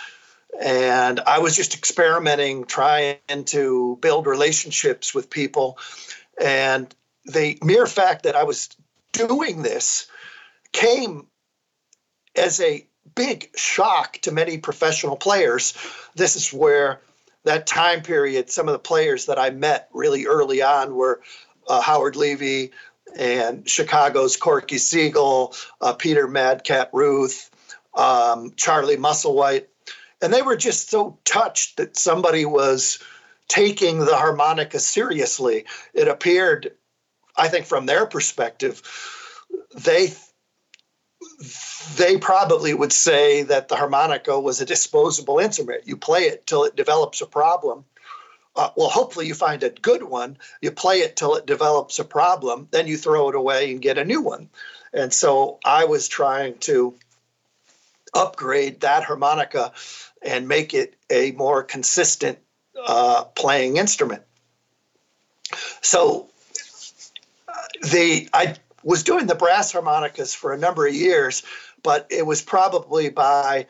And i was just experimenting trying to build relationships with people. And the mere fact that i was doing this came as a big shock to many professional players. This is where that time period, some of the players that I met really early on were uh, Howard Levy and Chicago's Corky Siegel, uh, Peter Madcat Ruth, um, Charlie Musselwhite. And they were just so touched that somebody was taking the harmonica seriously. It appeared, I think, from their perspective, they they probably would say that the harmonica was a disposable instrument. You play it till it develops a problem. Uh, well, hopefully you find a good one. You play it till it develops a problem, then you throw it away and get a new one. And so I was trying to upgrade that harmonica and make it a more consistent uh, playing instrument. So uh, the I was doing the brass harmonicas for a number of years, but it was probably by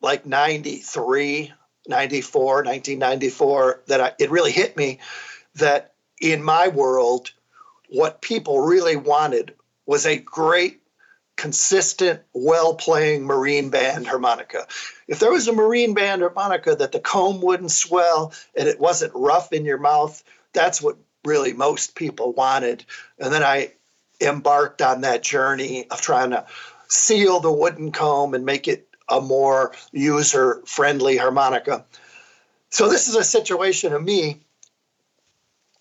like 93, 94, 1994 that I, it really hit me that in my world, what people really wanted was a great, consistent, well playing marine band harmonica. If there was a marine band harmonica that the comb wouldn't swell and it wasn't rough in your mouth, that's what really most people wanted. And then I embarked on that journey of trying to seal the wooden comb and make it a more user friendly harmonica. So, this is a situation of me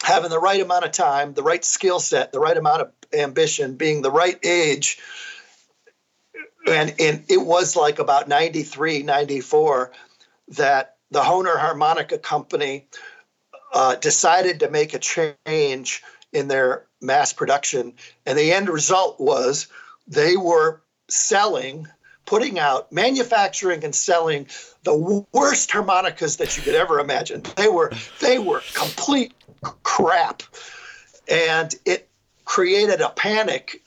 having the right amount of time, the right skill set, the right amount of ambition, being the right age. And, and it was like about 93, 94 that the Hohner Harmonica Company uh, decided to make a change in their mass production. And the end result was they were selling, putting out, manufacturing and selling the worst harmonicas that you could ever imagine. They were they were complete crap. And it created a panic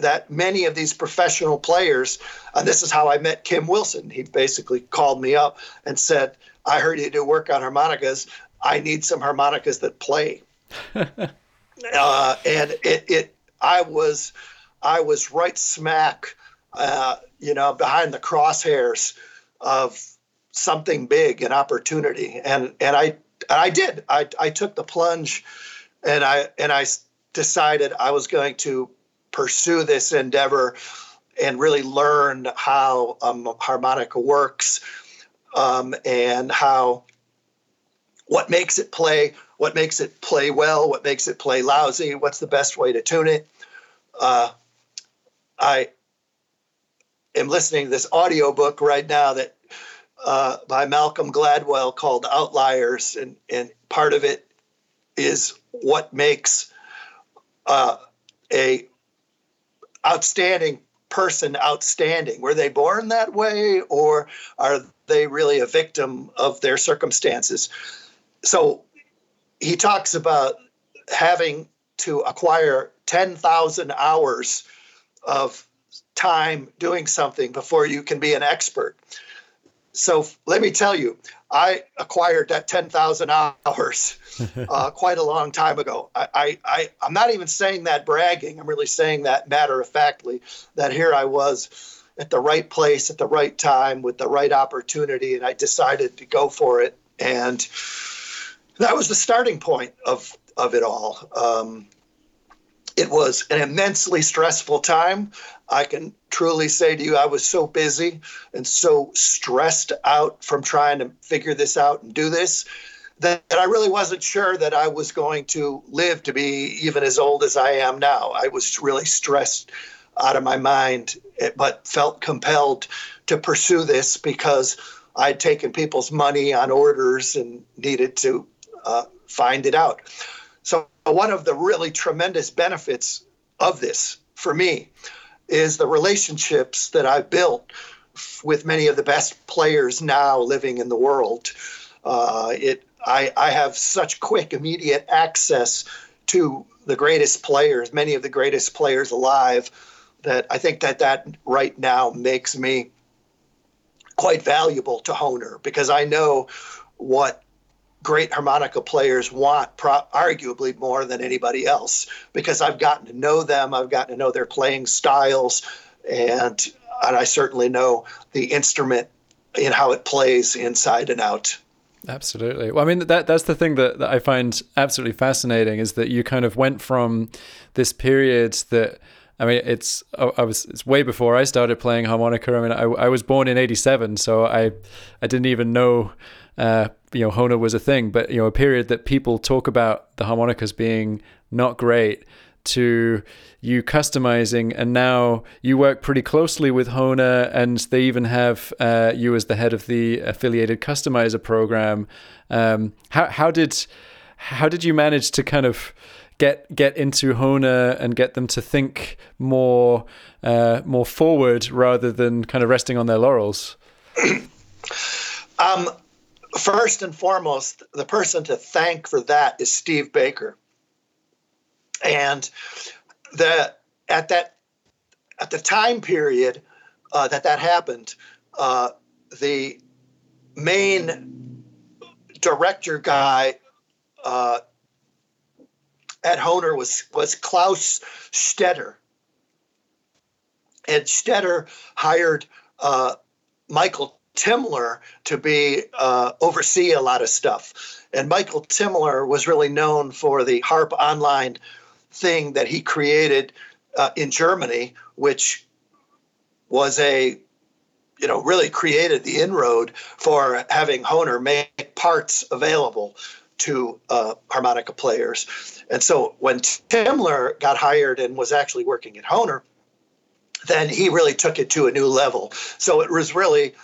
that many of these professional players, and this is how I met Kim Wilson. He basically called me up and said, I heard you do work on harmonicas. I need some harmonicas that play. uh, and it, it, I was, I was right smack, uh, you know, behind the crosshairs of something big, an opportunity, and and I, I did. I, I took the plunge, and I and I decided I was going to pursue this endeavor and really learn how um, harmonica works um, and how what makes it play, what makes it play well, what makes it play lousy, what's the best way to tune it. Uh, I am listening to this audiobook right now that uh, by Malcolm Gladwell called Outliers, and, and part of it is what makes uh, a outstanding person outstanding. Were they born that way, or are they really a victim of their circumstances? So he talks about having to acquire 10,000 hours of time doing something before you can be an expert. So let me tell you, I acquired that 10,000 hours uh, quite a long time ago. I, I, I, I'm not even saying that bragging. I'm really saying that matter of factly, that here I was at the right place at the right time with the right opportunity, and I decided to go for it. And that was the starting point of of it all. Um, it was an immensely stressful time. I can truly say to you, I was so busy and so stressed out from trying to figure this out and do this that, I really wasn't sure that I was going to live to be even as old as I am now. I was really stressed out of my mind, but felt compelled to pursue this because I'd taken people's money on orders and needed to uh, find it out. So, one of the really tremendous benefits of this for me is the relationships that I've built with many of the best players now living in the world. Uh, it, I, I have such quick, immediate access to the greatest players, many of the greatest players alive, that I think that that right now makes me quite valuable to Hohner because I know what great harmonica players want pro- arguably more than anybody else because I've gotten to know them, I've gotten to know their playing styles, and and I certainly know the instrument and how it plays inside and out. Absolutely. Well, I mean that that's the thing that, that I find absolutely fascinating is that you kind of went from this period that I mean it's I was it's way before I started playing harmonica. I mean I, I was born in 87 so I I didn't even know uh, you know Hohner was a thing, but you know a period that people talk about the harmonicas being not great to you customizing and now you work pretty closely with Hohner, and they even have uh, you as the head of the affiliated customizer program um, how, how did how did you manage to kind of get get into Hohner and get them to think more uh, more forward rather than kind of resting on their laurels? Um, first and foremost the person to thank for that is Steve Baker. And the at that at the time period uh, that that happened, uh, the main director guy uh, at Hohner was was Klaus Stetter, and Stetter hired uh, Michael Timler to be uh, oversee a lot of stuff. And Michael Timler was really known for the Harp Online thing that he created uh, in Germany, which was a you know really created the inroad for having Hohner make parts available to uh, harmonica players. And so when Timler got hired and was actually working at Hohner, then he really took it to a new level. So it was really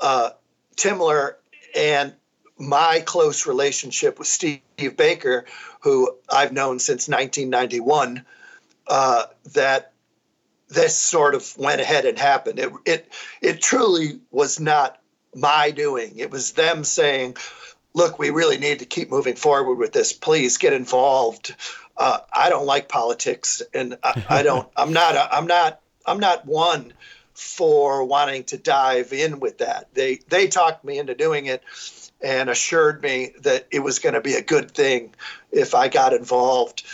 uh, Timler and my close relationship with Steve Baker, who I've known since 1991, uh, that this sort of went ahead and happened. It, it, it truly was not my doing. It was them saying, look, we really need to keep moving forward with this. Please get involved. Uh, I don't like politics, and I, I don't. I'm not. A, I'm not. I'm not one for wanting to dive in with that. They they talked me into doing it, and assured me that it was going to be a good thing if I got involved.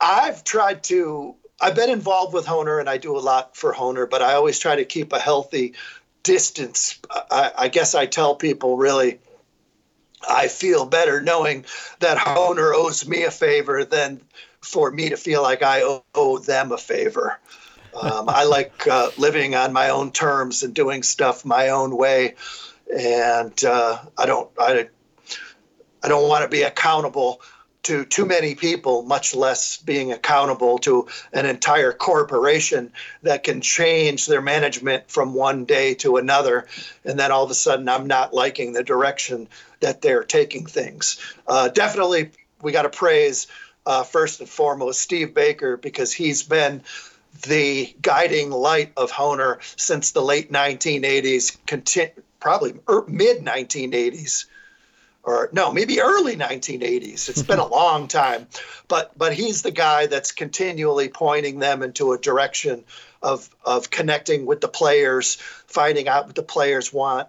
I've tried to, I've been involved with Hohner, and I do a lot for Hohner, but I always try to keep a healthy distance. I, I guess I tell people really, I feel better knowing that Hohner owes me a favor than for me to feel like I owe, owe them a favor. Um, I like uh, living on my own terms and doing stuff my own way and uh, I don't I, I don't want to be accountable to too many people, much less being accountable to an entire corporation that can change their management from one day to another, and then all of a sudden I'm not liking the direction that they're taking things. Uh, definitely, we got to praise uh, first and foremost Steve Baker because he's been the guiding light of Hohner since the late 1980s, conti- probably er, mid 1980s or no, maybe early 1980s. It's been a long time, but but he's the guy that's continually pointing them into a direction of of connecting with the players, finding out what the players want,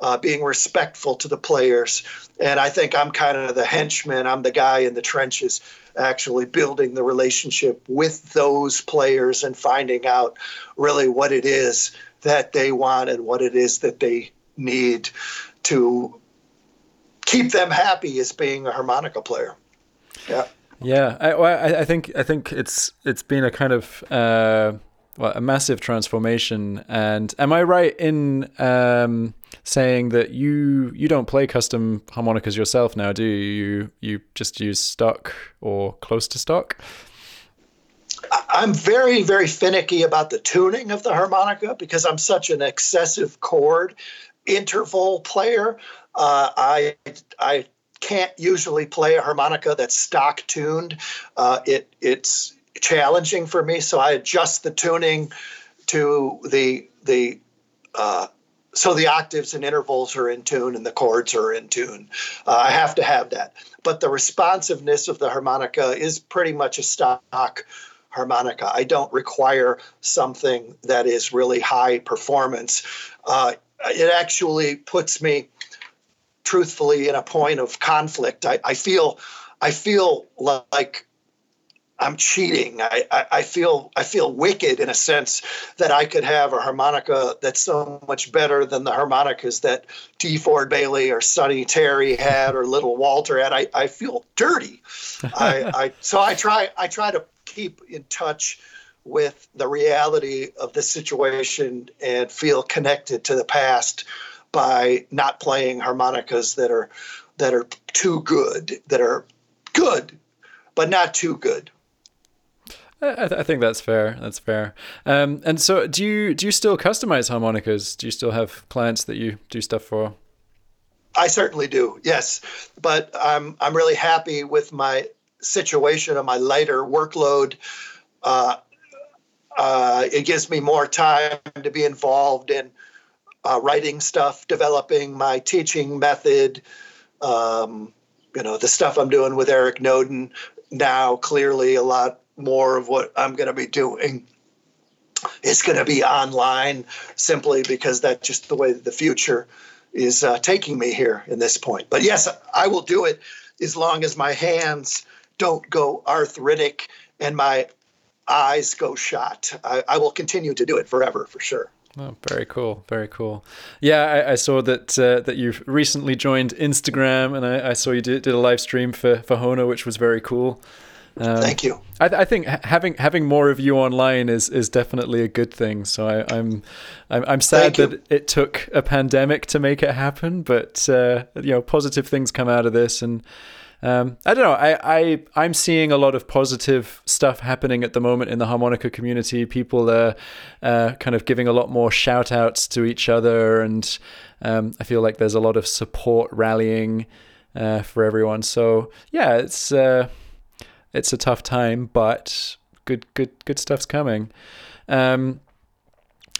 uh, being respectful to the players. And I think I'm kind of the henchman. I'm the guy in the trenches, actually building the relationship with those players and finding out really what it is that they want and what it is that they need to keep them happy as being a harmonica player. Yeah. Yeah, I, I think I think it's it's been a kind of uh, well, a massive transformation. And am I right in um, saying that you you don't play custom harmonicas yourself now? Do you? You you just use stock or close to stock? I'm very, very finicky about the tuning of the harmonica because I'm such an excessive chord interval player. Uh, I I can't usually play a harmonica that's stock tuned. Uh, it it's challenging for me, so I adjust the tuning to the the uh, so the octaves and intervals are in tune and the chords are in tune. Uh, I have to have that, but the responsiveness of the harmonica is pretty much a stock harmonica. I don't require something that is really high performance. Uh, it actually puts me truthfully in a point of conflict. I, I feel I feel like I'm cheating. I, I, I, feel I feel wicked in a sense that I could have a harmonica that's so much better than the harmonicas that DeFord Bailey or Sonny Terry had or Little Walter had. I, I feel dirty. I, I so I try I try to keep in touch with the reality of the situation and feel connected to the past by not playing harmonicas that are that are too good, that are good, but not too good. I, I think that's fair. That's fair. Um, and so, do you do you still customize harmonicas? Do you still have clients that you do stuff for? I certainly do. Yes, but I'm I'm really happy with my situation and my lighter workload. Uh, uh, it gives me more time to be involved in uh, writing stuff, developing my teaching method. Um, you know, the stuff I'm doing with Eric Noden now, clearly a lot more of what I'm going to be doing is going to be online simply because that's just the way the future is uh, taking me here in this point. But yes, I will do it as long as my hands don't go arthritic and my eyes go shot. I, I will continue to do it forever for sure. Oh, very cool, very cool. Yeah, I, I saw that uh, that you've recently joined Instagram, and I, I saw you did, did a live stream for for Hohner, which was very cool. Um, Thank you. I, I, think having having more of you online is is definitely a good thing. So I, am I'm, I'm I'm sad that it took a pandemic to make it happen, but uh, you know, positive things come out of this, and um, I don't know. I, I I'm seeing a lot of positive stuff happening at the moment in the harmonica community. People are uh, kind of giving a lot more shout outs to each other, and um, I feel like there's a lot of support rallying uh, for everyone. So yeah, it's. It's a tough time, but good good good stuff's coming. Um,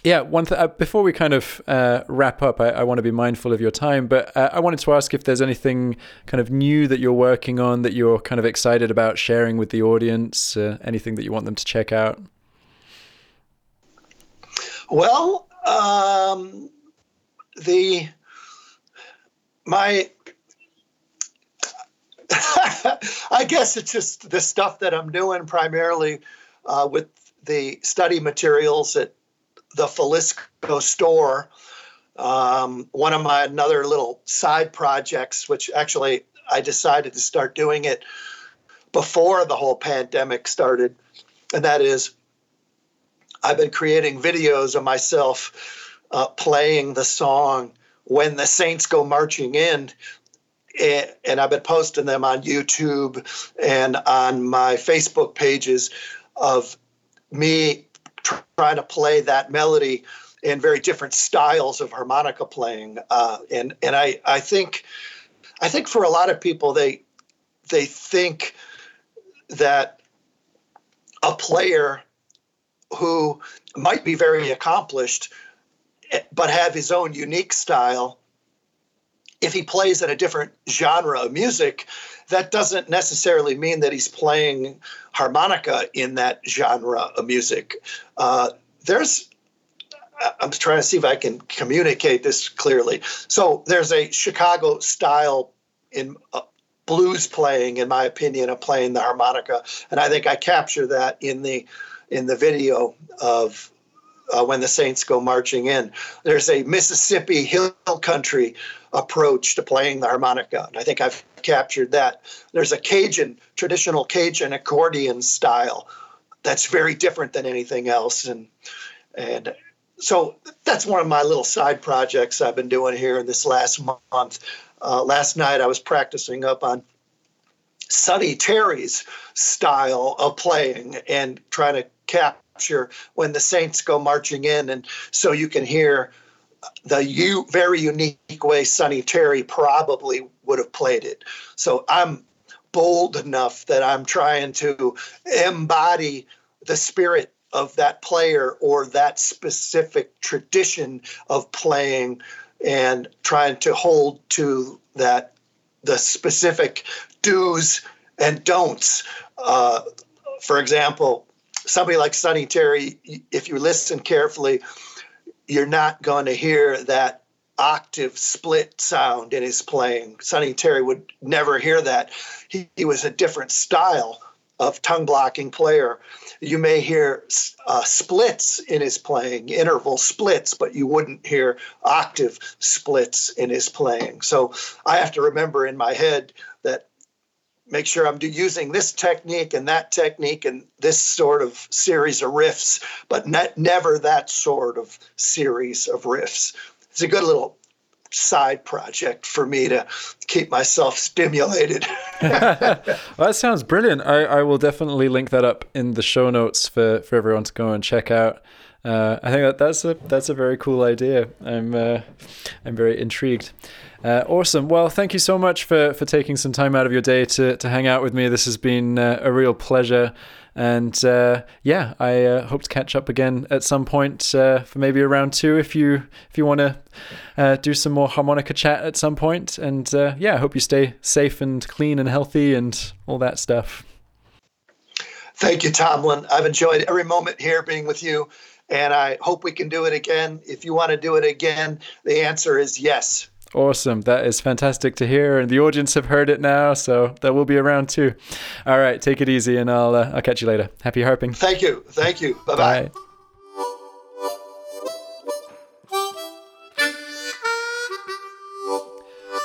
yeah, one th- uh, before we kind of uh, wrap up, I, I want to be mindful of your time, but uh, I wanted to ask if there's anything kind of new that you're working on that you're kind of excited about sharing with the audience, uh, anything that you want them to check out. Well, um, the my I guess it's just the stuff that I'm doing primarily uh, with the study materials at the Filisko store. Um, one of my another little side projects, which actually I decided to start doing it before the whole pandemic started, and that is I've been creating videos of myself uh, playing the song when the Saints go marching in and, I've been posting them on YouTube and on my Facebook pages of me trying to play that melody in very different styles of harmonica playing. Uh, and and I, I think I think for a lot of people they they think that a player who might be very accomplished but have his own unique style if he plays in a different genre of music, that doesn't necessarily mean that he's playing harmonica in that genre of music. Uh, there's, I'm trying to see if I can communicate this clearly. So there's a Chicago style in uh, blues playing, in my opinion, of playing the harmonica, and I think I capture that in the in the video of uh, when the Saints go marching in. There's a Mississippi hill country approach to playing the harmonica. And I think I've captured that. There's a Cajun, traditional Cajun accordion style that's very different than anything else. And and so that's one of my little side projects I've been doing here in this last month. Uh, last night I was practicing up on Sonny Terry's style of playing and trying to capture when the Saints go marching in. And so you can hear the u- very unique way Sonny Terry probably would have played it. So I'm bold enough that I'm trying to embody the spirit of that player or that specific tradition of playing and trying to hold to that the specific do's and don'ts. Uh, for example, somebody like Sonny Terry, if you listen carefully, you're not going to hear that octave split sound in his playing. Sonny Terry would never hear that. He, he was a different style of tongue blocking player. You may hear uh, splits in his playing, interval splits, but you wouldn't hear octave splits in his playing. So I have to remember in my head make sure I'm using this technique and that technique and this sort of series of riffs, but not, never that sort of series of riffs. It's a good little side project for me to keep myself stimulated. well, that sounds brilliant. I, I will definitely link that up in the show notes for, for everyone to go and check out. Uh, I think that that's a that's a very cool idea. I'm uh, I'm very intrigued. Uh, awesome. Well, thank you so much for for taking some time out of your day to to hang out with me. This has been uh, a real pleasure. And uh, yeah, I uh, hope to catch up again at some point for maybe a round two if you if you want to do some more harmonica chat at some point. And yeah, I hope you stay safe and clean and healthy and all that stuff. Thank you, Tomlin. I've enjoyed every moment here being with you, and I hope we can do it again. If you want to do it again, the answer is yes. Awesome. That is fantastic to hear. And the audience have heard it now, so that will be around too. All right, take it easy and I'll uh, I'll catch you later. Happy harping. Thank you. Thank you. Bye-bye. Bye.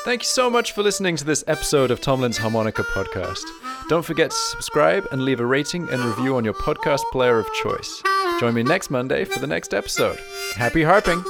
Thank you so much for listening to this episode of Tomlin's Harmonica Podcast. Don't forget to subscribe and leave a rating and review on your podcast player of choice. Join me next Monday for the next episode. Happy harping!